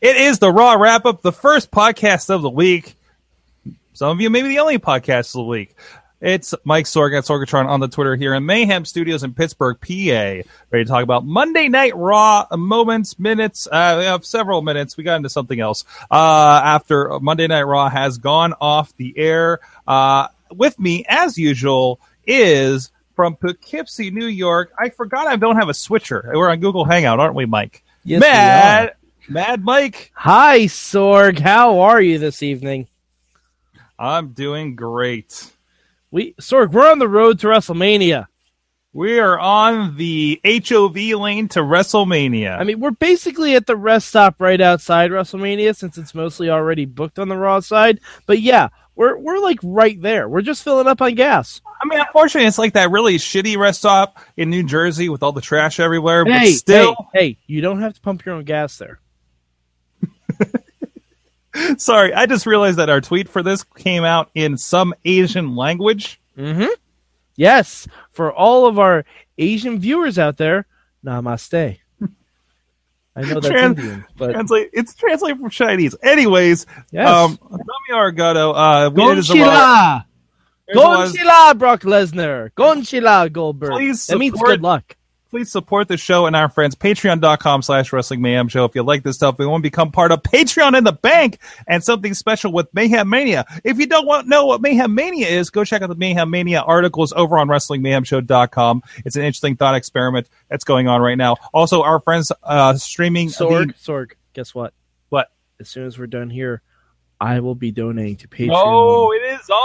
It is the Raw wrap up, the first podcast of the week. Some of you, maybe the only podcast of the week. It's Mike Sorg at Sorgatron on the Twitter here in Mayhem Studios in Pittsburgh, PA. Ready to talk about Monday Night Raw moments, minutes. Uh, we have several minutes. We got into something else uh, after Monday Night Raw has gone off the air. Uh, with me, as usual, is from Poughkeepsie, New York. I forgot I don't have a switcher. We're on Google Hangout, aren't we, Mike? Yes, Mad, Mad Mike. Hi, Sorg. How are you this evening? I'm doing great. We Sorg, we're on the road to WrestleMania. We are on the HOV lane to WrestleMania. I mean, we're basically at the rest stop right outside WrestleMania since it's mostly already booked on the Raw side. But yeah, we're we're like right there. We're just filling up on gas. I mean, unfortunately, it's like that really shitty rest stop in New Jersey with all the trash everywhere. But still, hey, hey, you don't have to pump your own gas there. Sorry, I just realized that our tweet for this came out in some Asian language. Mm-hmm. Yes, for all of our Asian viewers out there, namaste. I know that's Trans- Indian, but Translate, it's translated from Chinese. Anyways, yes. um, Tommy Argato, uh, we- it is a lot- Gonchila! there's a lot of- Gonchila, Brock Lesnar! Gonchila, Goldberg! Please that means support- good luck. Please support the show and our friends patreon.com slash wrestling mayhem show if you like this stuff and want to become part of patreon in the bank and something special with mayhem mania if you don't want know what mayhem mania is go check out the mayhem mania articles over on wrestlingmayhemshow.com it's an interesting thought experiment that's going on right now also our friends uh streaming Sorg, the- Sorg, guess what? What? As soon as we're done here, I will be donating to Patreon. oh it is on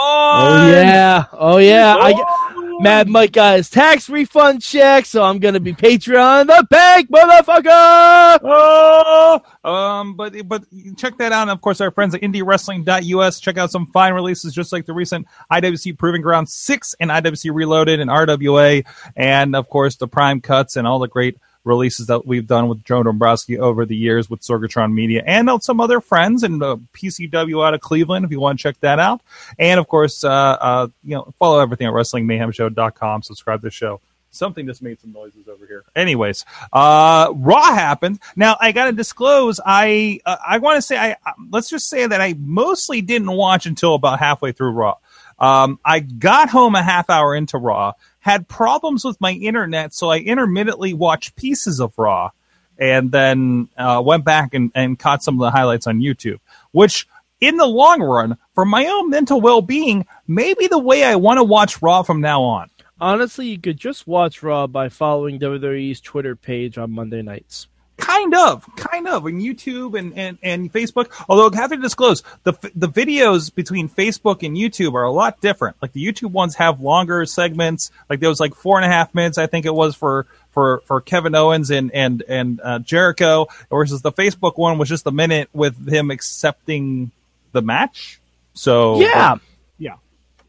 Oh yeah, oh yeah. I It's get, on! Mad Mike got his tax refund check, so I'm gonna be Patreon the bank, motherfucker. Oh, um, but but check that out. And of course, our friends at IndieWrestling.us. Check out some fine releases, just like the recent IWC Proving Ground Six and IWC Reloaded and RWA, and of course the Prime Cuts and all the great releases that we've done with Joe Dombrowski over the years with Sorgatron Media and some other friends and uh, PCW out of Cleveland if you want to check that out. And of course, uh, uh, you know, follow everything at WrestlingMayhemShow.com. Subscribe to the show. Something just made some noises over here. Anyways, uh, Raw happened. Now I got to disclose. I uh, I want to say I uh, let's just say that I mostly didn't watch until about halfway through Raw. Um, I got home a half hour into Raw, had problems with my internet, so I intermittently watched pieces of Raw, and then uh, went back and, and caught some of the highlights on YouTube, which in the long run, for my own mental well being, may be the way I want to watch Raw from now on. Honestly, you could just watch Raw by following WWE's Twitter page on Monday nights. Kind of, kind of, on YouTube and, and, and Facebook. Although I have to disclose the the videos between Facebook and YouTube are a lot different. Like the YouTube ones have longer segments. Like there was like four and a half minutes, I think it was for for, for Kevin Owens and and and uh, Jericho, versus the Facebook one was just a minute with him accepting the match. So Yeah, yeah.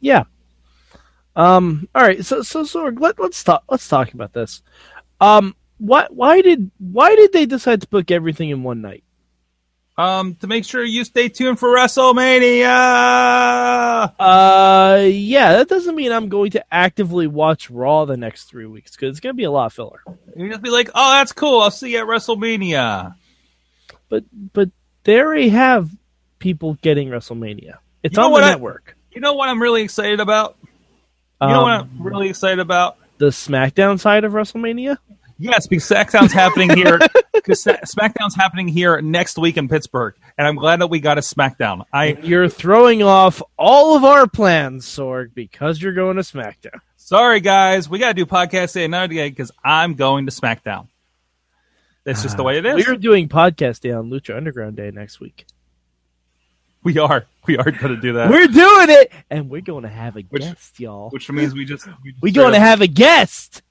yeah. Um. All right. So so so let let's talk. Let's talk about this. Um. Why why did why did they decide to book everything in one night? Um, to make sure you stay tuned for WrestleMania. Uh, yeah, that doesn't mean I'm going to actively watch Raw the next three weeks because it's going to be a lot of filler. You just be like, oh, that's cool. I'll see you at WrestleMania. But but they already have people getting WrestleMania. It's You know on the I- network. You know what I'm really excited about? You know what Um, I'm really excited about? the SmackDown side of WrestleMania. Yes, because SmackDown's happening here. Because SmackDown's happening here next week in Pittsburgh, and I'm glad that we got a SmackDown. I You're throwing off all of our plans, Sorg, because you're going to SmackDown. sorry guys, we got to do podcast day another day because I'm going to SmackDown. That's just the ah, way it is. We're doing podcast day on Lucha Underground Day next week. We are. We are going to do that. We're doing it, and we're going to have a Which- guest, y'all. which means we just we just We're going to have a guest.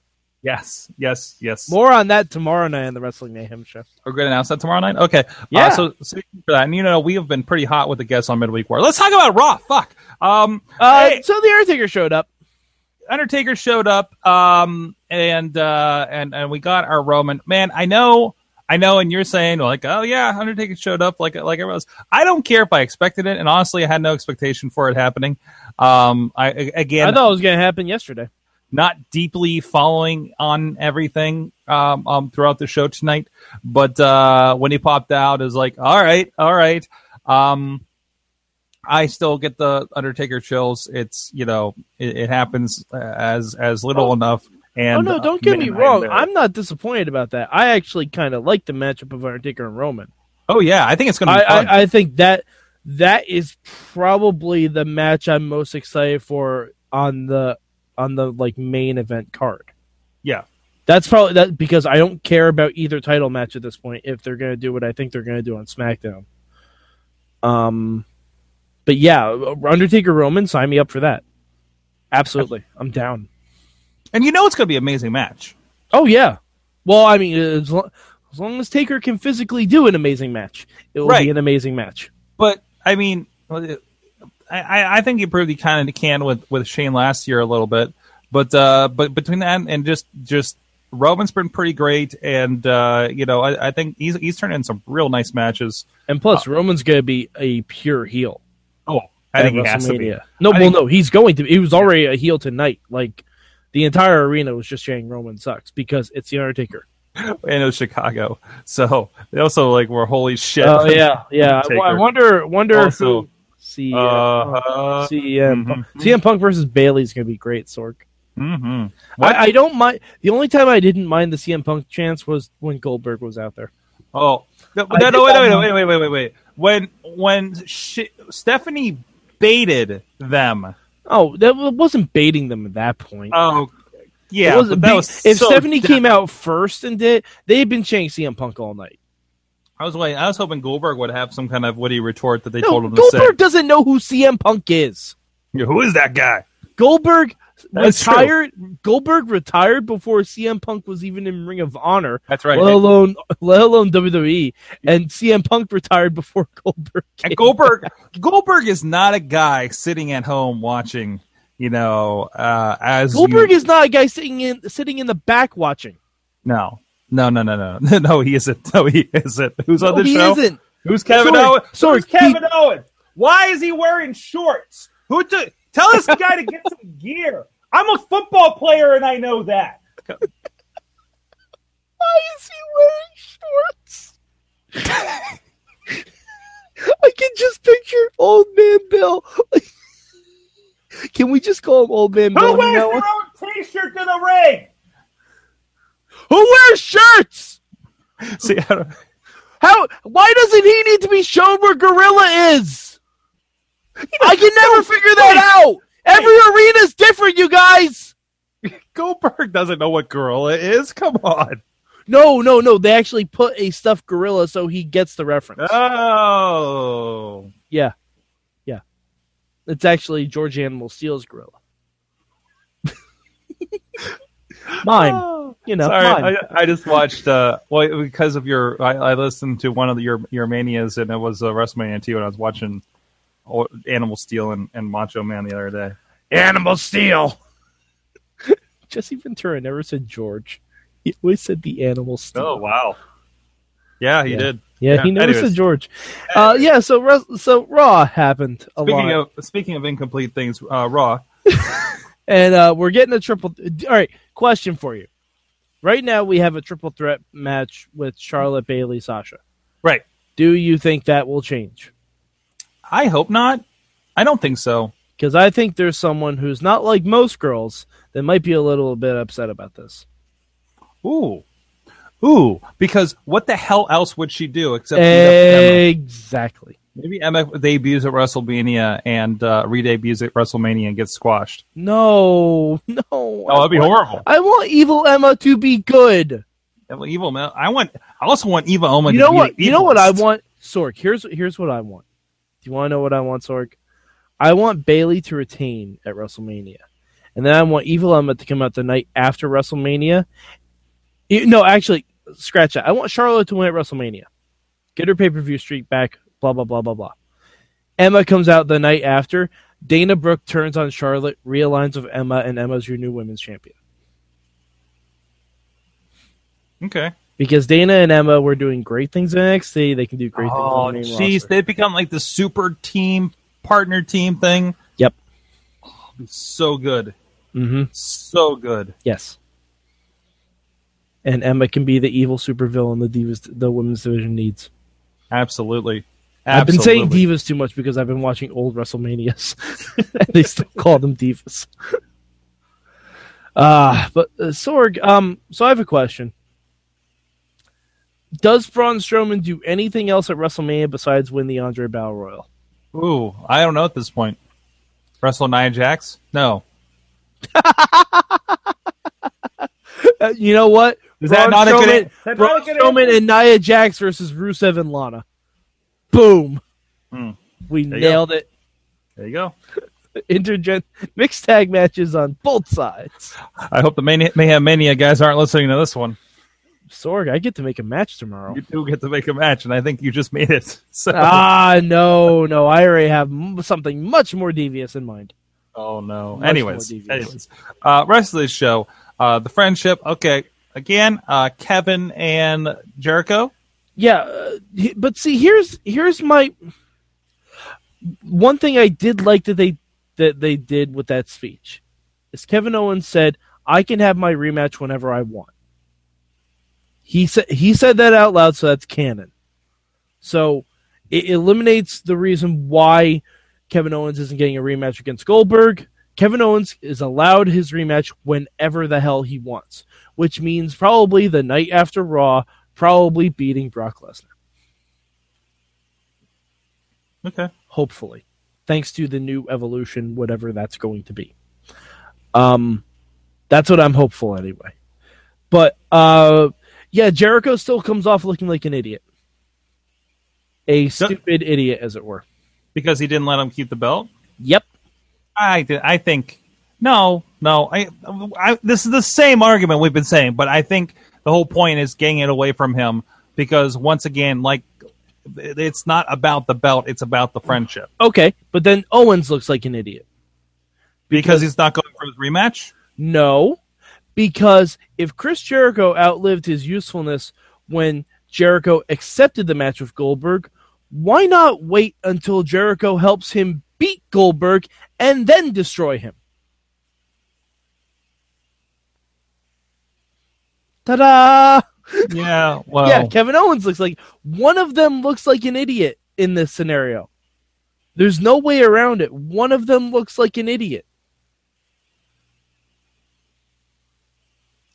Yes, yes, yes. More on that tomorrow night on the Wrestling Mayhem show. We're going to announce that tomorrow night. Okay. Yeah. Uh, so, so for that, and you know, we have been pretty hot with the guests on midweek war. Let's talk about Raw. Fuck. Um, Uh, hey, So the Undertaker showed up. Undertaker showed up. Um, and uh, and and we got our Roman. Man, I know. I know, and you're saying like, oh yeah, Undertaker showed up like like everyone else. I don't care if I expected it, and honestly, I had no expectation for it happening. Um, I again, I thought it was going to happen yesterday. Not deeply following on everything um, um, throughout the show tonight, but uh, when he popped out, it was like, all right, all right. Um, I still get the Undertaker chills. It's you know it, it happens as as little Oh. enough. And oh no, uh, don't get me wrong. I'm- I'm not disappointed about that. I actually kind of like the matchup of Undertaker and Roman. oh yeah, I think it's going to I, fun. I, I think that that is probably the match I'm most excited for on the on the like main event card. yeah, That's probably that because I don't care about either title match at this point if they're going to do what I think they're going to do on SmackDown. Um, but yeah, Undertaker Roman, sign me up for that. Absolutely, I'm down. and you know it's going to be an amazing match. Oh yeah. Well, I mean, as long, as long as Taker can physically do an amazing match, it will Right. be an amazing match. But I mean, I, I think he proved he kind of can with with Shane last year a little bit. But uh, but between that and just just Roman's been pretty great, and uh, you know I, I think he's he's turned in some real nice matches. And plus, Roman's going to be a pure heel. Oh, I think he has to be. No, I well, think- no, he's going to. He was already a heel tonight. Like the entire arena was just saying Roman sucks because it's the Undertaker. and it was Chicago. So they also like were holy shit. Oh yeah, yeah. I, I wonder, wonder Also, who. See, uh, uh, CM, mhm. Punk. CM Punk versus Bayley is going to be great. Sorg. hmm I, I don't mind. The only time I didn't mind the CM Punk chance was when Goldberg was out there. Oh no, no, no wait, wait, wait, wait, wait, wait, wait. When when she, Stephanie baited them. Oh, that wasn't baiting them at that point. Oh, yeah. It wasn't that was if so Stephanie dumb. came out first and did, they'd been saying CM Punk all night. I was waiting. I was hoping Goldberg would have some kind of witty retort that they No, told him to say. Goldberg doesn't know who CM Punk is. Yeah, Who is that guy? Goldberg That's true. retired. Goldberg retired before CM Punk was even in Ring of Honor, That's right. let alone let alone WWE. And CM Punk retired before Goldberg. Came. And Goldberg, Goldberg is not a guy sitting at home watching. You know, uh, as Goldberg you, is not a guy sitting in sitting in the back watching. no, no, no, no, no, no. He isn't. No, he isn't. Who's on No, the he show? isn't. Who's Kevin Sorg, Owens? Sorg, Who's Kevin Owens? Why is he wearing shorts? Who took? Tell this guy to get some gear. I'm a football player and I know that. Why is he wearing shorts? I can just picture old man Bill. Can we just call him old man Bill? Who wears their own T-shirt to the ring? Who wears shirts? See, How? Why doesn't he need to be shown where Gorilla is? I can never figure that out. Every arena is different, you guys. Goldberg doesn't know what gorilla is. Come on. No, no, no. They actually put a stuffed gorilla so he gets the reference. Oh, yeah, yeah. It's actually George Animal Steele's gorilla. Mime, you know. Sorry. I, I just watched. Uh, well, because of your, I, I listened to one of the, your your manias, and it was uh, WrestleMania 2, and I was watching Animal Steele and, and Macho Man the other day. Animal Steele. Jesse Ventura never said George. He always said the Animal Steele. Oh wow, yeah, he Yeah. did. Yeah, Yeah, he never anyways. said George. Uh, yeah, so so Raw happened a Speaking lot, of speaking of incomplete things, uh, Raw. and uh, we're getting a triple. All right, question for you. Right now, we have a triple threat match with Charlotte, Bayley, Sasha. Right. Do you think that will change? I hope not. I don't think so. Because I think there's someone who's not like most girls that might be a little bit upset about this. Ooh, ooh. Because what the hell else would she do except Exactly. Maybe Emma debuts at WrestleMania and uh, re-debuts at WrestleMania and gets squashed. No, no. Oh, that'd be horrible. I want Evil Emma to be good. Evil, Emma. I want. I also want Evil Emma. you know be what? You know what I want, Sorg. Here's here's what I want. Do you want to know what I want, Sorg? I want Bayley to retain at WrestleMania, and then I want Evil Emma to come out the night after WrestleMania. You- no, actually, scratch that. I want Charlotte to win at WrestleMania, get her pay per view streak back. Blah blah blah blah blah. Emma comes out the night after. Dana Brooke turns on Charlotte, realigns with Emma, and Emma's your new women's champion. Okay. Because Dana and Emma were doing great things in NXT, they can do great Oh, things main jeez, they've become like the super team partner team thing. Yep. Oh, so good. Mm-hmm. So good. Yes. And Emma can be the evil supervillain the divas, the women's division needs. Absolutely. I've been saying divas too much because I've been watching old WrestleManias, they still call them divas. Ah, but uh, Sorg, um, so I have a question. Does Braun Strowman do anything else at WrestleMania besides win the Andre Battle Royal? Ooh, I don't know at this point. Wrestle Nia Jax? No. Uh, you know what? Is that Braun not a good Strowman, an- Braun not a good Strowman and Nia Jax versus Rusev and Lana. Boom. Hmm. We you go. nailed it. There you go. Intergen mixed tag matches on both sides. I hope the Mania, Mayhem Mania guys aren't listening to this one. Sorg, I get to make a match tomorrow. You do get to make a match, and I think you just made it. So, ah, no, no. I already have m- something much more devious in mind. oh no. Much anyways, anyways, uh, rest of this show, uh, the friendship. Okay, again, uh, Kevin and Jericho. Yeah, uh, but see, here's here's my one thing I did like that they that they did with that speech is Kevin Owens said, "I can have my rematch whenever I want." He said he said that out loud, so that's canon. So it eliminates the reason why Kevin Owens isn't getting a rematch against Goldberg. Kevin Owens is allowed his rematch whenever the hell he wants, which means probably the night after Raw, probably beating Brock Lesnar. Okay. Hopefully, thanks to the new evolution, whatever that's going to be. Um, that's what I'm hopeful anyway. But uh, yeah, Jericho still comes off looking like an idiot, a stupid idiot, as it were. Because he didn't let him keep the belt. Yep. I did- I think no, no. I, I this is the same argument we've been saying, but I think the whole point is getting it away from him because once again, like it's not about the belt; it's about the friendship. Okay, but then Owens looks like an idiot. Because he's not going for his rematch. No, because if Chris Jericho outlived his usefulness when Jericho accepted the match with Goldberg, why not wait until Jericho helps him beat Goldberg and then destroy him? Ta da! Yeah, well, yeah, Kevin Owens looks like one of them looks like an idiot in this scenario. There's no way around it. One of them looks like an idiot.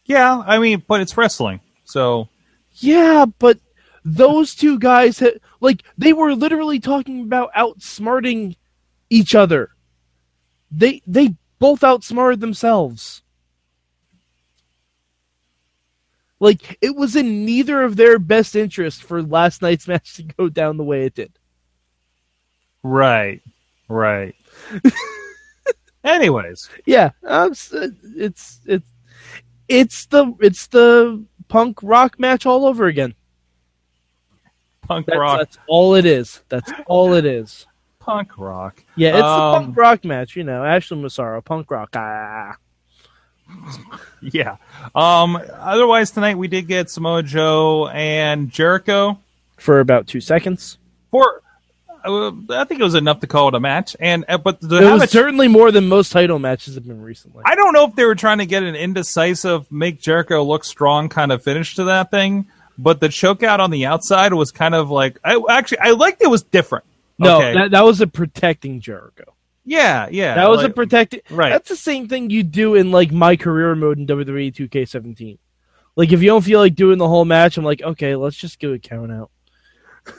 yeah. I mean, but it's wrestling, so Yeah, but those two guys had like they were literally talking about outsmarting each other. They they both outsmarted themselves. Like it was in neither of their best interest for last night's match to go down the way it did. right, right. Anyways, Yeah, um, it's it's it's the it's the punk rock match all over again. punk That's, rock, that's all it is. That's all it is. punk rock. Yeah, it's the Um, punk rock match, you know. Ashley Massaro, punk rock. Ah. Yeah. Um. Otherwise, tonight we did get Samoa Joe and Jericho For about two seconds. for. Uh, I think it was enough to call it a match, and uh, but It was a certainly more than most title matches have been recently. I don't know if they were trying to get an indecisive, make Jericho look strong kind of finish to that thing, but the choke out on the outside was kind of like I actually I liked it was different. no, Okay. that, that was a protecting Jericho. Yeah, yeah. That was a like- protecting. right. That's the same thing you do in like my career mode in WWE 2K17. Like if you don't feel like doing the whole match, I'm like, okay, let's just give a count out.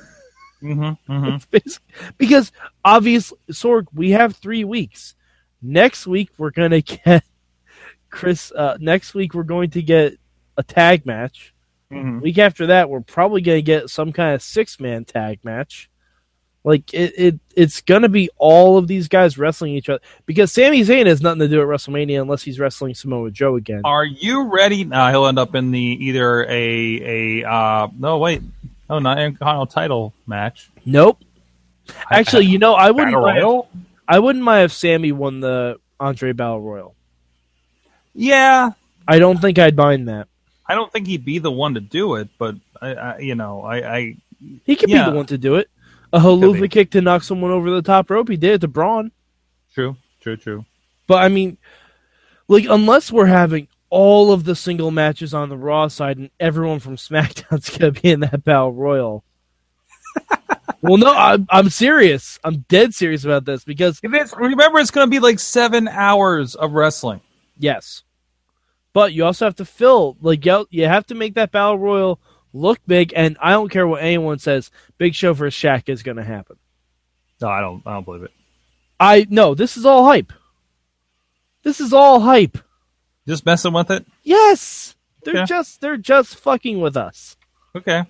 Mhm, mhm. It's basic- because obviously, Sorg, we have three weeks. Next week we're gonna get Chris. Uh, next week we're going to get a tag match. Mhm. Week after that, we're probably gonna get some kind of six man tag match. Like it, it, it's gonna be all of these guys wrestling each other because Sami Zayn has nothing to do at WrestleMania unless he's wrestling Samoa Joe again. Are you ready? No, he'll end up in the either a a uh no wait oh not Intercontinental title match. Nope. Actually, you know, I wouldn't. Mind, Royal. I wouldn't mind if Sami won the Andre Battle Royal. Yeah, I don't think I'd mind that. I don't think he'd be the one to do it, but I, I you know I, I He could Yeah. be the one to do it. A Could haluva kick to knock someone over the top rope. He did it to Braun. true true true. But I mean, Like unless we're having all of the single matches on the Raw side and everyone from SmackDown's gonna be in that battle royal. well, no, I'm I'm serious. I'm dead serious about this because If it's, remember, it's going to be like seven hours of wrestling. yes, but you also have to fill like you you have to make that battle royal look big. And I don't care what anyone says. Big Show versus Shaq is gonna happen. No, I don't. I don't believe it. I no, this is all hype. This is all hype. Just messing with it. Yes, they're Okay. just they're just fucking with us. Okay.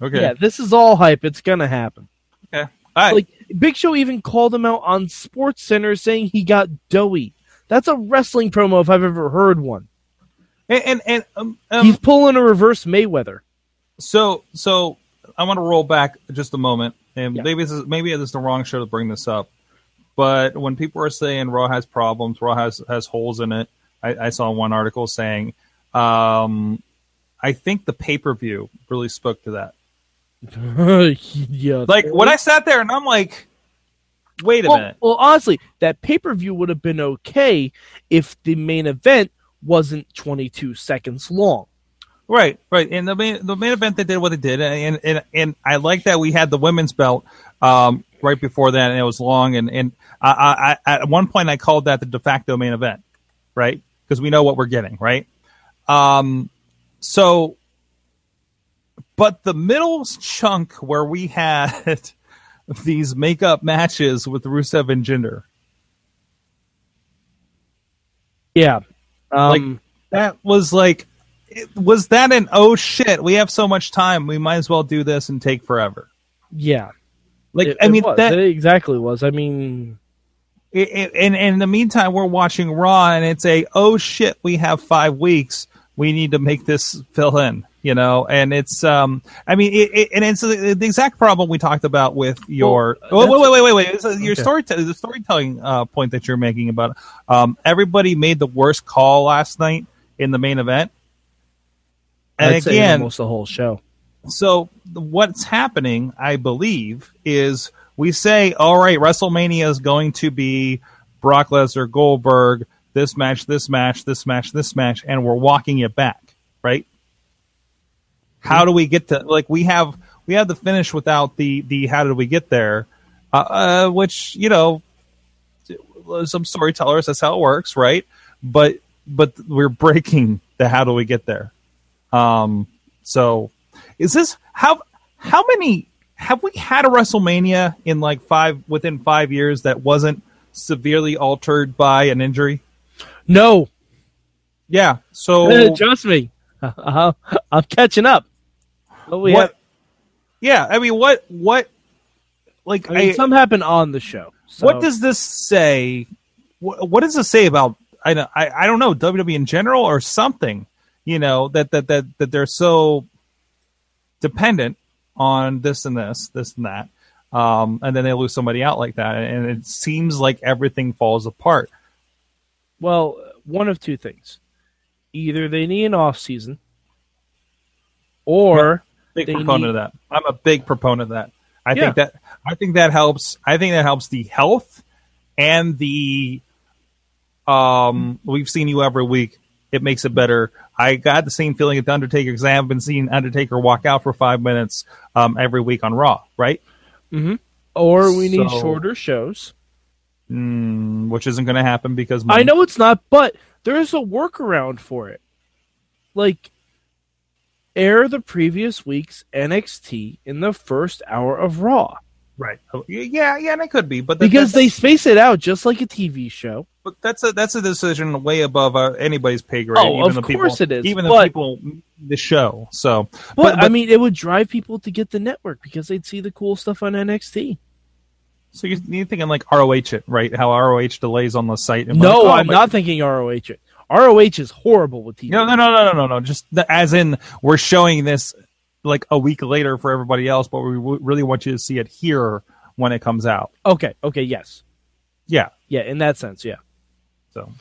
Okay. Yeah, this is all hype. It's gonna happen. Okay. All right. Like Big Show even called him out on Sports Center saying he got doughy. That's a wrestling promo if I've ever heard one. and and, and um, um, He's pulling a reverse Mayweather. So so I want to roll back just a moment, and Yeah. maybe this is maybe this is the wrong show to bring this up. But when people are saying Raw has problems, Raw has has holes in it, I, I saw one article saying, um, I think the pay per view really spoke to that. yeah, Like when I sat there and I'm like, wait a well, minute, well, honestly, that pay per view would have been okay if the main event wasn't 22 seconds long. Right, right. And the main the main event they did what it did, and and and I like that we had the women's belt um, right before that, and it was long, and and I, I, I at one point I called that the de facto main event, right? Because we know what we're getting, right? Um, so, but the middle chunk where we had these makeup matches with Rusev and Jinder, Yeah. Um, that was like, it, was that an oh shit? We have so much time, we might as well do this and take forever. yeah. Like, It- I mean, that It exactly was. I mean, and, and in the meantime, we're watching Raw, and it's a oh shit, we have five weeks. We need to make this fill in, you know. And it's, um, I mean, it, it, and it's the the exact problem we talked about with your. Well, wait, wait, wait, wait, wait. It's, uh, Your Okay. story, the storytelling uh, point that you're making about um, everybody made the worst call last night in the main event. And I'd again, almost the whole show. so what's happening, I believe, is we say, all right, WrestleMania is going to be Brock Lesnar, Goldberg, this match, this match, this match, this match, and we're walking it back, right? How do we get to like we have we have the finish without the the how did we get there, uh, uh, which you know some storytellers that's how it works, right? But but we're breaking the how do we get there. Um, so is this how how many have we had a WrestleMania in like five within five years that wasn't severely altered by an injury? No, Yeah. So trust me, Uh, I'm catching up. What we what? have- Yeah, I mean, what what like I mean, I- some happened on the show. so- what does this say? What, what does this say about I I, I don't know WWE in general or something? You know that that that that they're so dependent on this and this, this and that, um, and then they lose somebody out like that, and it seems like everything falls apart. Well, one of two things: either they need an off season, or Big They proponent need- of that. I'm a big proponent of that. I Yeah. think that I think that helps. I think that helps the health and the um. We've seen you every week. It makes it better. I got the same feeling at the Undertaker because I haven't been seeing Undertaker walk out for five minutes um, every week on Raw, right? or we need shorter shows. Mm, which isn't going to happen because I know it's not, but there's a workaround for it. Like, air the previous week's NXT in the first hour of Raw right? Oh, Yeah, yeah, and it could be, but that- because they space it out just like a TV show. But that's a that's a decision way above uh, anybody's pay grade. Oh, even of the course people, it is, Even the but- people the show. So, But, I mean, it would drive people to get the network because they'd see the cool stuff on NXT. So you're, you're thinking like ROH it, right? How ROH delays on the site. And No, like, oh I'm not thinking ROH. It ROH is horrible with TV. No, no, no, no, no, no, no. Just the, as in we're showing this like a week later for everybody else, but we w- really want you to see it here when it comes out. Okay, okay, yes, Yeah. yeah, in that sense, yeah. So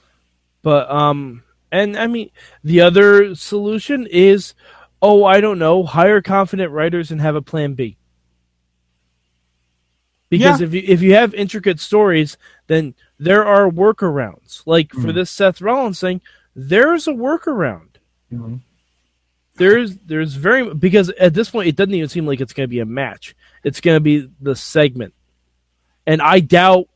But um, and I mean, the other solution is, oh, I don't know, hire confident writers and have a plan B. Because Yeah. if you if you have intricate stories, then there are workarounds. Like for Mhm. this Seth Rollins thing, there's a workaround. Mhm. There's there's very because at this point it doesn't even seem like it's going to be a match. It's going to be the segment, and I doubt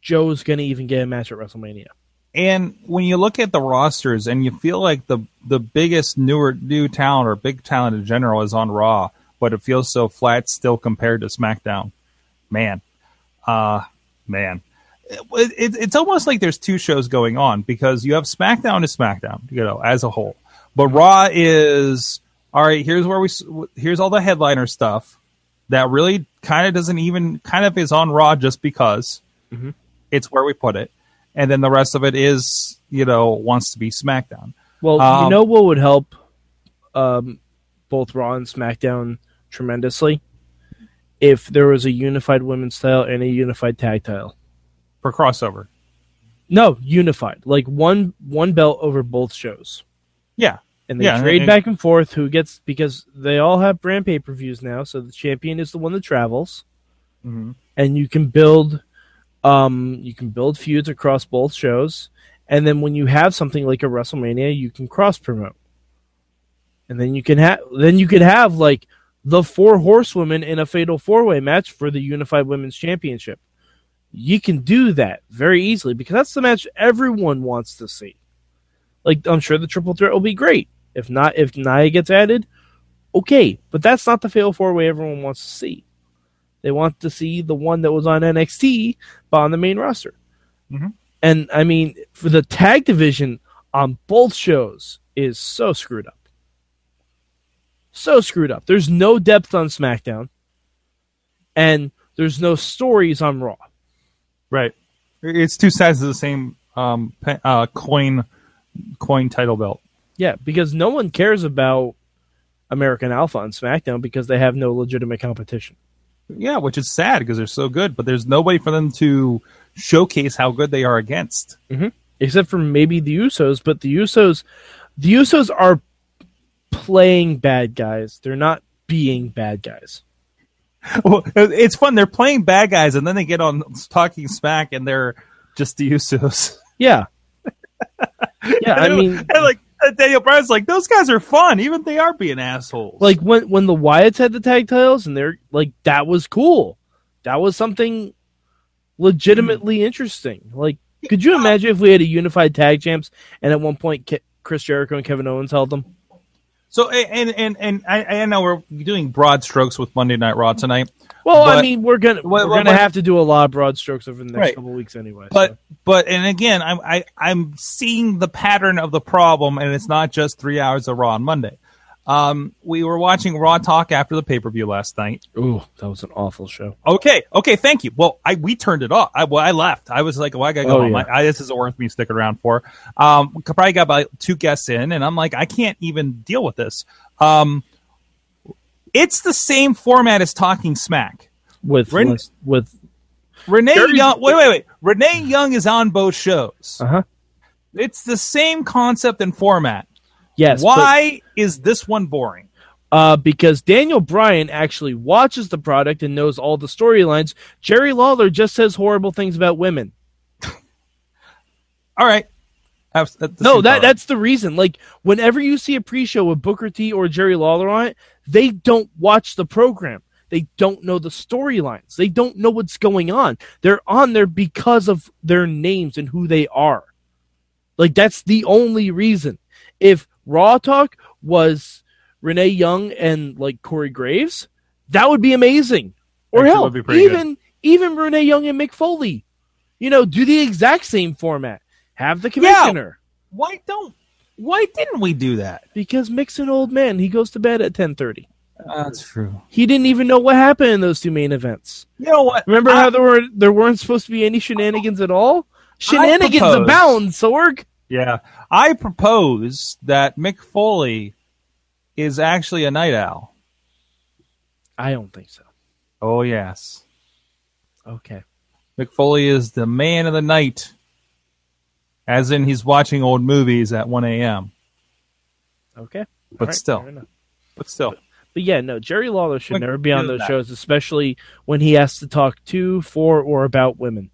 Joe's going to even get a match at WrestleMania. And when you look at the rosters and you feel like the the biggest newer new talent or big talent in general is on Raw, but it feels so flat still compared to SmackDown. Man, uh man. It, it, it's almost like there's two shows going on because you have SmackDown to SmackDown, you know, as a whole. But Raw is all right. Here's where we here's all the headliner stuff that really kind of doesn't even kind of is on Raw just because Mhm. it's where we put it, and then the rest of it is you know wants to be SmackDown. Well, you Um, know what would help um, both Raw and SmackDown tremendously if there was a unified women's title and a unified tag title. for crossover. No, unified, like one one belt over both shows, Yeah, and they Yeah, trade and- back and forth who gets because they all have brand pay per views now. So the champion is the one that travels, Mhm. and you can build, um, you can build feuds across both shows, and then when you have something like a WrestleMania, you can cross promote, and then you can have then you could have like the four horsewomen in a fatal four way match for the unified women's championship. You can do that very easily because that's the match everyone wants to see. Like I'm sure the triple threat will be great. If not, if Nia gets added, okay, but that's not the fatal four way everyone wants to see. They want to see the one that was on NXT but on the main roster. Mhm. And I mean, for the tag division on both shows is so screwed up. So screwed up. There's no depth on SmackDown, and there's no stories on Raw. right. It's two sides of the same um, uh, coin coin title belt. Yeah, because no one cares about American Alpha on SmackDown because they have no legitimate competition. Yeah, which is sad because they're so good, but there's nobody for them to showcase how good they are against. Mm-hmm. except for maybe the Usos. But the Usos, the Usos are playing bad guys. They're not being bad guys. Well, it's fun. They're playing bad guys, and then they get on talking smack, and they're just the Usos. Yeah, yeah. I mean, like Daniel Bryan's like, those guys are fun, even if they are being assholes. like when when the Wyatts had the tag titles, and they're like that was cool. That was something legitimately interesting. Like, could you imagine if we had a unified tag champs, and at one point Chris Jericho and Kevin Owens held them? So, and and and I, I know we're doing broad strokes with Monday Night Raw tonight, Well, I mean, we're gonna we're well, gonna have to do a lot of broad strokes over the next Right. couple weeks anyway. but so. but and again, I'm I, I'm seeing the pattern of the problem, and it's not just three hours of Raw on Monday. Um, we were watching Raw Talk after the pay per view last night. Ooh, that was an awful show. Okay, okay, thank you. Well, I we turned it off. I well, I left. I was like, well, I gotta go Oh, home. yeah. I, this isn't worth me sticking around for. Um, probably got about two guests in, and I'm like, I can't even deal with this. Um, it's the same format as Talking Smack. with Ren- with, with Renee Very- Young. Wait, wait, wait. Renee Young is on both shows. uh-huh. It's the same concept and format. Yes. Why is this one boring? Uh, because Daniel Bryan actually watches the product and knows all the storylines. Jerry Lawler just says horrible things about women. All right. That- No, that right. that's the reason. Like whenever you see a pre-show with Booker T or Jerry Lawler on it, they don't watch the program. They don't know the storylines. They don't know what's going on. They're on there because of their names and who they are. Like that's the only reason. If Raw Talk was Renee Young and like Corey Graves, that would be amazing. Or hell, pretty good. even even Renee Young and Mick Foley. You know, do the exact same format. Have the Yeah. commissioner. why don't why didn't we do that? Because Mick's an old man. He goes to bed at ten thirty. That's true. He didn't even know what happened in those two main events. You know what? Remember I- how there were there weren't supposed to be any shenanigans at all? Shenanigans abound, Sorg. Yeah, I propose that Mick Foley is actually a night owl. I don't think so. Oh yes, Okay. Mick Foley is the man of the night, as in he's watching old movies at one a.m. Okay. But right, still, but still, But yeah, no, Jerry Lawler should never be on those that. shows, especially when he has to talk to, for, or about women.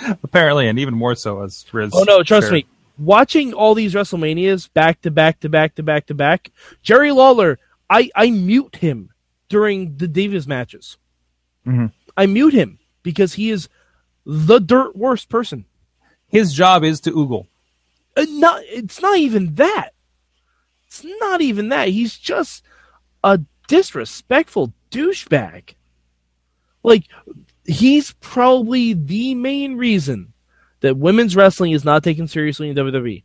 Apparently, and even more so as Riz. Oh no, trust shared. me. Watching all these WrestleManias back to back to back to back to back, Jerry Lawler, I I mute him during the Divas matches. Mhm. I mute him because he is the dirt worst person. His job is to oogle. Uh, not it's not even that. It's not even that. He's just a disrespectful douchebag. Like he's probably the main reason that women's wrestling is not taken seriously in WWE.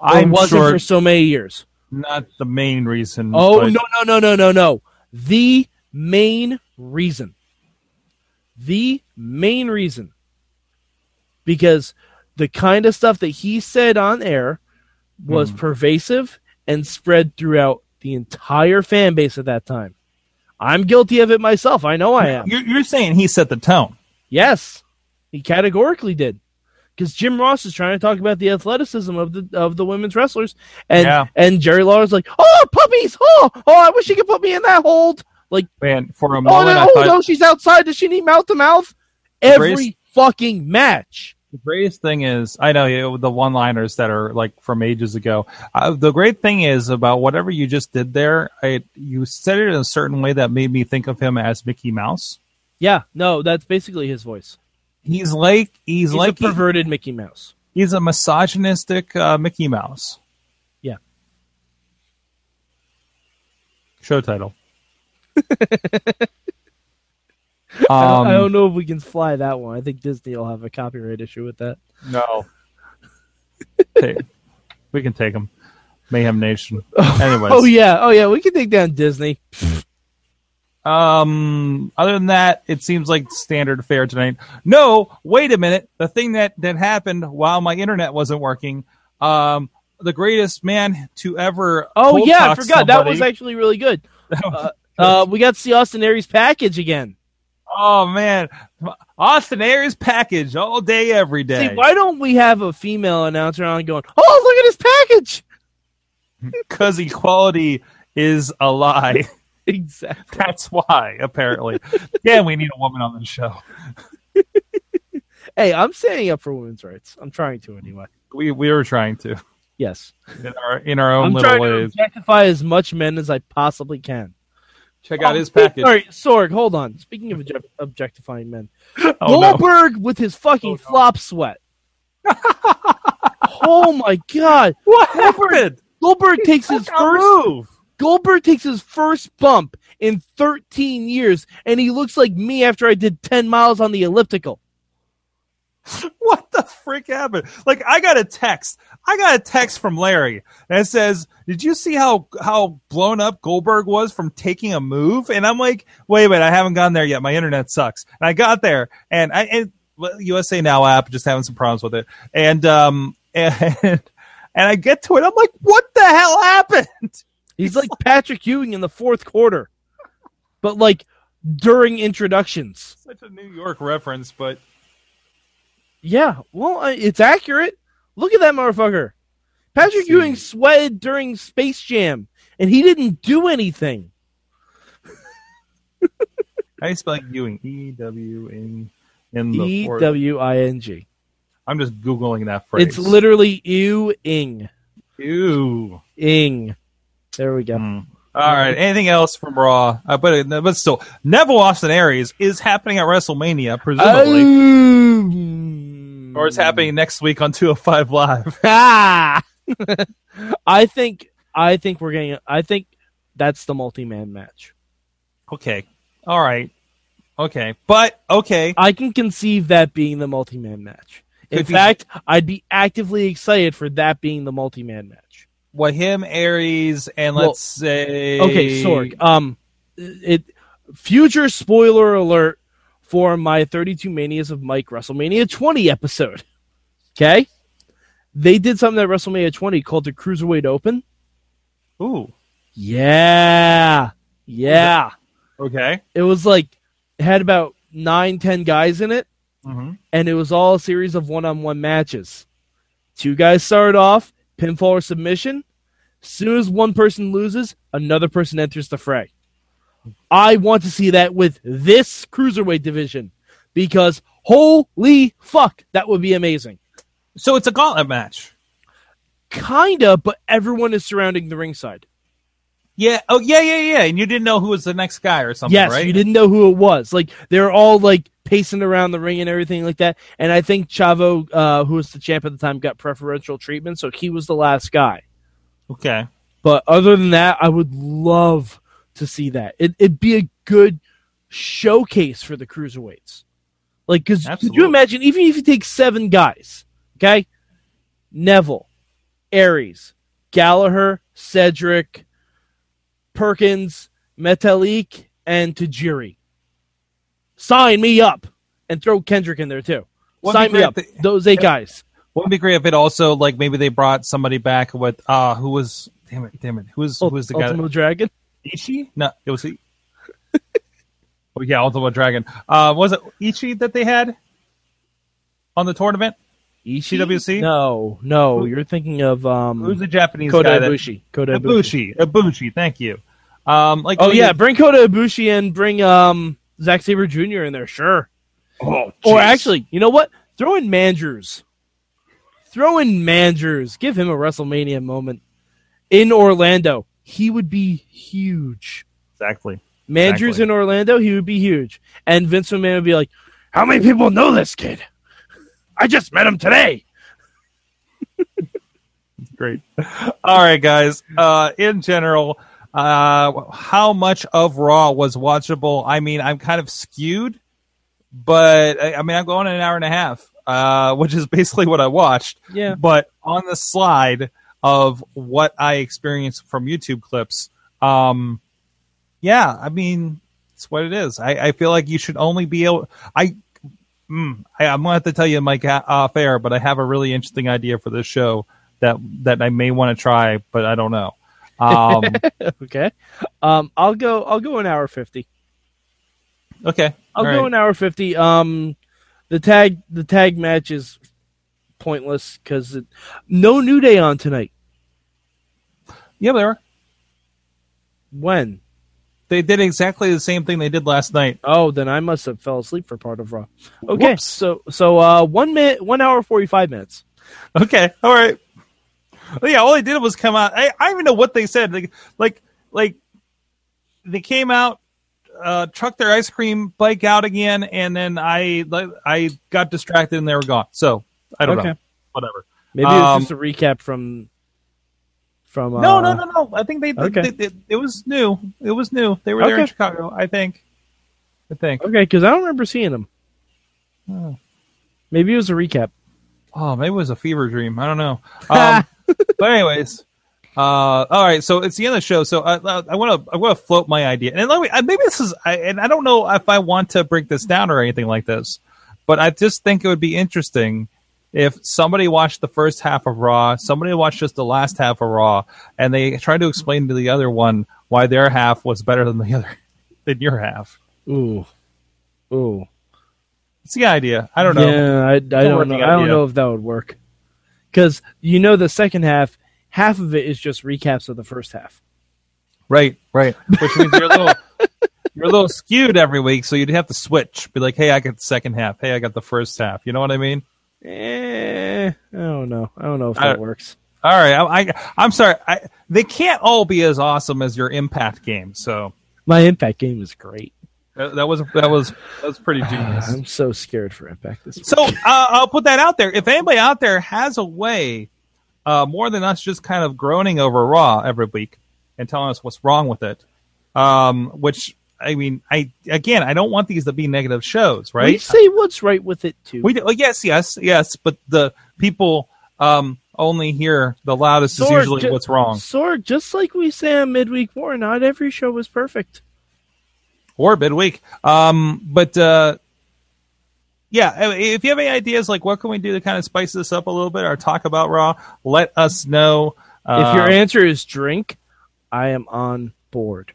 I'm wasn't sure for so many years. not the main reason. Oh but no no no no no no. The main reason. The main reason. Because the kind of stuff that he said on air was Hmm. pervasive and spread throughout the entire fan base at that time. I'm guilty of it myself. I know I am. You're, you're saying he set the tone. Yes, he categorically did. Because Jim Ross is trying to talk about the athleticism of the of the women's wrestlers, and Yeah. and Jerry Lawler's like, "Oh, puppies! Oh, oh, I wish he could put me in that hold." Like, Man, for a oh moment, no, I oh, no, she's outside. Does she need mouth to mouth? Every Grace- fucking match. The greatest thing is I know you know, the one-liners that are like from ages ago. Uh, the great thing is about whatever you just did there. I, you said it in a certain way that made me think of him as Mickey Mouse. Yeah, no, that's basically his voice. He's like he's, He's like a perverted Mickey Mouse. he's a misogynistic uh, Mickey Mouse. Yeah. Show title. I, um, don't, I don't know if we can fly that one. I think Disney will have a copyright issue with that. No. Take- we can take them. Mayhem Nation. Anyways. Oh yeah, oh yeah, we can take down Disney. Um. Other than that, it seems like standard fare tonight. No, wait a minute. The thing that that happened while my internet wasn't working. Um. The greatest man to ever. Oh yeah, I cock forgot that was actually really good. that was- Uh, we got to see Austin Aries package again. Oh man, Austin Aries package all day, every day. See, why don't we have a female announcer on going, "Oh, look at his package"? Because equality is a lie. Exactly. That's why, apparently. yeah, we need a woman on the show. Hey, I'm standing up for women's rights. I'm trying to anyway. We we were trying to Yes, in our in our own I'm little trying ways. objectify as much men as I possibly can. Check out Oh, his package. Sorry, Sorg, hold on. Speaking of object- objectifying men, Oh no. Goldberg with his fucking Oh, no. flop sweat. oh my god! What happened? Goldberg takes his first move. Goldberg takes his first bump in 13 years, and he looks like me after I did 10 miles on the elliptical. What the frick happened? Like I got a text. I got a text from Larry that says, "Did you see how how blown up Goldberg was from taking a move?" And I'm like, "Wait a minute, I haven't gone there yet. My internet sucks." And I got there, and I and USA Now app just having some problems with it, and um and and I get to it, I'm like, "What the hell happened?" He's like Patrick Ewing in the fourth quarter, but like during introductions. Such a New York reference, but Yeah, well, it's accurate. Look at that motherfucker. Patrick. Ewing sweated during Space Jam, and he didn't do anything. I spell Ewing E W in in the E. W I N G. I'm just googling that phrase. It's literally Ewing. Ew. Ing. There we go. Mm. All right. Anything else from Raw? Uh, but but still, Neville Austin Aries is happening at WrestleMania, presumably, Um, or it's happening next week on 205 Live. Ah! I think I think we're getting. I think that's the multi-man match. Okay. All right. Okay. But okay. I can conceive that being the multi-man match. In Could be- fact, I'd be actively excited for that being the multi-man match. What him Aries and let's say Okay, Sorg. Um, it future spoiler alert for my 32 Manias of Mike WrestleMania 20 episode. Okay, they did something at WrestleMania 20 called the Cruiserweight Open. Ooh. Yeah, yeah. Okay. It was like it had about nine, ten guys in it, hmm and it was all a series of one-on-one matches. Two guys started off pinfall or submission. As soon as one person loses, another person enters the fray. I want to see that with this cruiserweight division because holy fuck, that would be amazing. So it's a gauntlet match. Kinda, but everyone is surrounding the ringside. Yeah. Oh, yeah, yeah, yeah. And you didn't know who was the next guy or something, yes, right? you didn't know who it was. Like they're all like pacing around the ring and everything like that. And I think Chavo, uh, who was the champ at the time, got preferential treatment, so he was the last guy. Okay. But other than that, I would love to see that. It, it'd be a good showcase for the cruiserweights. Like, because could you imagine, even if you take seven guys, okay? Neville, Aries, Gallagher, Cedric, Perkins, Metalik, and Tajiri. Sign me up and throw Kendrick in there too. Wouldn't Sign me up. Those eight guys. Wouldn't be great if it also like maybe they brought somebody back with uh who was damn it damn it who was who was the guy Ultimate Dragon. Ichi no it was he oh yeah Ultimate Dragon uh was it Ichi that they had on the tournament Ishii? CWC? No, no. Who- You're thinking of um, who's the Japanese Kota guy that Ibushi. Kota Ibushi. Ibushi Ibushi thank you um like Oh they yeah, bring Kota Ibushi and bring um Zack Sabre Jr. in there, sure. oh Or jeez. actually, you know what? Throw in Mandrews. Throw in Mandrews. Give him a WrestleMania moment in Orlando. He would be huge. exactly Mandrews Exactly. in Orlando, he would be huge. And Vince McMahon would be like, "How many people know this kid? I just met him today." Great. All right, guys. Uh, in general, uh, how much of Raw was watchable? I mean, I'm kind of skewed, but I, I mean, I'm going an hour and a half, uh, which is basically what I watched. Yeah. But on the slide of what I experienced from YouTube clips, um, yeah, I mean, it's what it is. I, I feel like you should only be able. I Mm, I, I'm gonna have to tell you, Mike, uh, off air, but I have a really interesting idea for this show that that I may want to try, but I don't know. Um, okay. Um, I'll go. I'll go an hour fifty. okay, I'll all go right. an hour fifty. Um, the tag the tag match is pointless because no New Day on tonight. Yeah, they were. When? They did exactly the same thing they did last night. Oh, then I must have fell asleep for part of Raw. Okay, Whoops. so so uh, one minute, one hour forty five minutes. Okay, all right. Well, yeah, all they did was come out. I, I don't even know what they said. Like, like, like they came out, uh, trucked their ice cream bike out again, and then I, I got distracted and they were gone. So I don't Okay. know. Whatever. Maybe it was Um, just a recap from from. Uh, No, no, no, no. I think they. okay. they- they- it was new. It was new. They were there in Chicago. I think. I think. Okay, because I don't remember seeing them. Oh. Maybe it was a recap. Oh, maybe it was a fever dream. I don't know. Um, but anyways, uh, all right. So it's the end of the show. So I, I want to I want to float my idea, and let me, uh, maybe this is, I, and I don't know if I want to break this down or anything like this, but I just think it would be interesting if somebody watched the first half of Raw, somebody watched just the last half of Raw, and they tried to explain to the other one why their half was better than the other than your half. Ooh, ooh. It's the idea. I don't know. Yeah, I, I don't know. I don't know if that would work. Because you know, the second half, half of it is just recaps of the first half. Right, right. Which means you're a little you're a little skewed every week, so you'd have to switch. Be like, hey, I got the second half. Hey, I got the first half. You know what I mean? Eh, I don't know. I don't know if I- that works. All right. I, I I'm sorry. I, they can't all be as awesome as your Impact game. So My Impact game is great. that, that was that was that was pretty genius. I'm so scared for Impact this week. So uh, I'll put that out there. If anybody out there has a way, uh, more than us just kind of groaning over Raw every week and telling us what's wrong with it, um, which I mean, I again, I don't want these to be negative shows, right? We say what's right with it too. We do, yes, yes, yes, but the people um, only hear the loudest is usually ju- what's wrong. Sorg, just like we say on midweek war, not every show is perfect. or midweek. Um, but uh, yeah, if you have any ideas, like what can we do to kind of spice this up a little bit or talk about Raw, let us know. Uh, if your answer is drink, I am on board.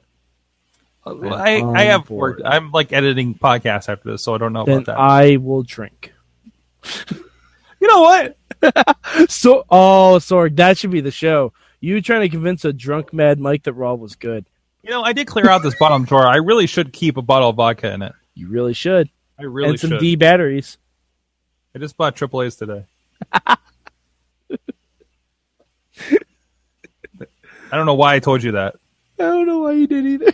I, I have board. worked. I'm like editing podcasts after this, so I don't know Then about that. I will drink. you know what? So, oh, Sorg, that should be the show. You trying to convince a drunk Mad Mike that Raw was good. You know, I did clear out this bottom drawer. I really should keep a bottle of vodka in it. You really should. I really and some should. D batteries. I just bought triple A's today. I don't know why I told you that. I don't know why you did either.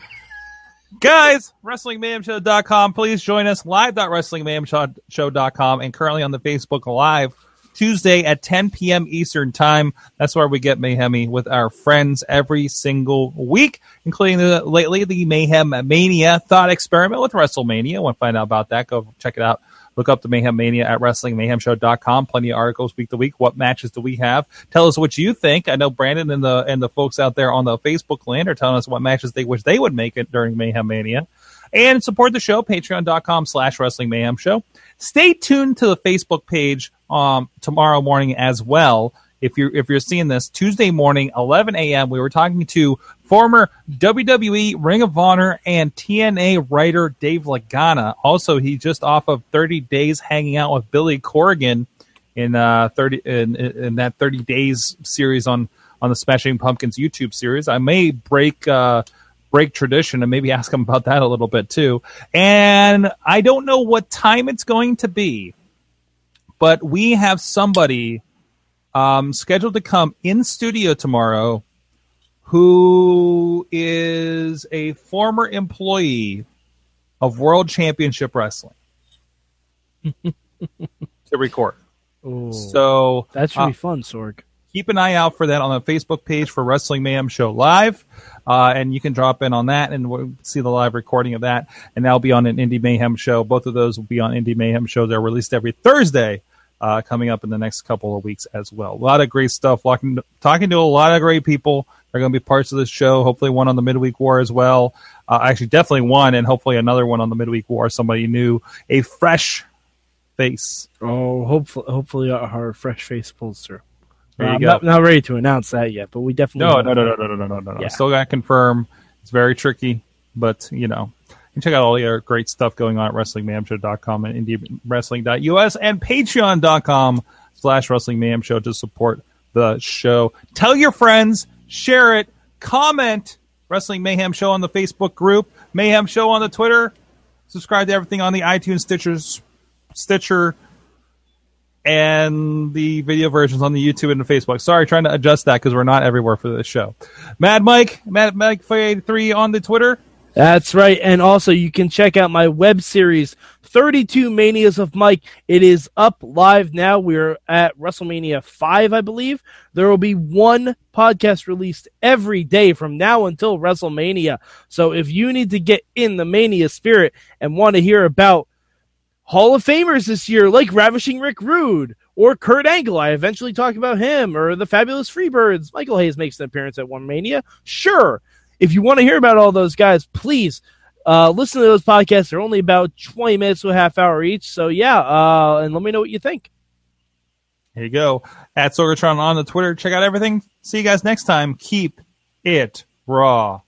Guys, WrestlingMayhemShow.com. Please join us live.WrestlingMayhemShow.com and currently on the Facebook Live Tuesday at 10 p.m. Eastern Time. That's where we get Mayhemy with our friends every single week, including the, lately the Mayhem Mania Thought Experiment with WrestleMania. Want to find out about that? Go check it out. Look up the Mayhem Mania at WrestlingMayhemShow.com. Plenty of articles week to week. What matches do we have? Tell us what you think. I know Brandon and the and the folks out there on the Facebook land are telling us what matches they wish they would make it during Mayhem Mania. And support the show, patreon.com slash wrestling mayhem show. Stay tuned to the Facebook page um, tomorrow morning as well. If you're if you're seeing this Tuesday morning, 11 a.m., we were talking to former WWE Ring of Honor and TNA writer Dave Lagana. Also, he just off of 30 days hanging out with Billy Corgan in uh 30 in, in that 30 days series on on the Smashing Pumpkins YouTube series. I may break uh break tradition and maybe ask him about that a little bit too. And I don't know what time it's going to be, but we have somebody um, scheduled to come in studio tomorrow who is a former employee of World Championship Wrestling to record. Ooh, So that should uh, be fun, Sorg. keep an eye out for that on the Facebook page for Wrestling Mayhem Show Live. Uh, and you can drop in on that and we'll see the live recording of that. And that'll be on an Indie Mayhem show. Both of those will be on Indie Mayhem show. They're released every Thursday, uh, coming up in the next couple of weeks as well. A lot of great stuff. Talking, talking to a lot of great people. They're going to be parts of this show. Hopefully, one on the Midweek War as well. Uh, actually, definitely one, and hopefully another one on the Midweek War. Somebody new, a fresh face. Oh, hopefully, hopefully our fresh face pulls through. There you I'm go. Not, not ready to announce that yet, but we definitely. No, no, no, no, no, no, no, no, no. Yeah. Still got to confirm. It's very tricky, but you know, check out all the other great stuff going on at WrestlingMayhemShow.com and IndieWrestling.us and Patreon.com slash Wrestling Mayhem Show to support the show. Tell your friends, share it, comment Wrestling Mayhem Show on the Facebook group, Mayhem Show on the Twitter. Subscribe to everything on the iTunes, Stitchers, Stitcher, and the video versions on the YouTube and the Facebook. Sorry, trying to adjust that because we're not everywhere for this show. Mad Mike, Mad Mike three on the Twitter. That's right. And also, you can check out my web series, 32 Manias of Mike. It is up live now. We're at WrestleMania 5, I believe. There will be one podcast released every day from now until WrestleMania. So if you need to get in the Mania spirit and want to hear about Hall of Famers this year, like Ravishing Rick Rude or Kurt Angle, I eventually talk about him, or the Fabulous Freebirds. Michael Hayes makes an appearance at One Mania. Sure. If you want to hear about all those guys, please uh, listen to those podcasts. They're only about 20 minutes to a half hour each. So, yeah, uh, and let me know what you think. There you go. At Sorgatron on the Twitter. Check out everything. See you guys next time. Keep it raw.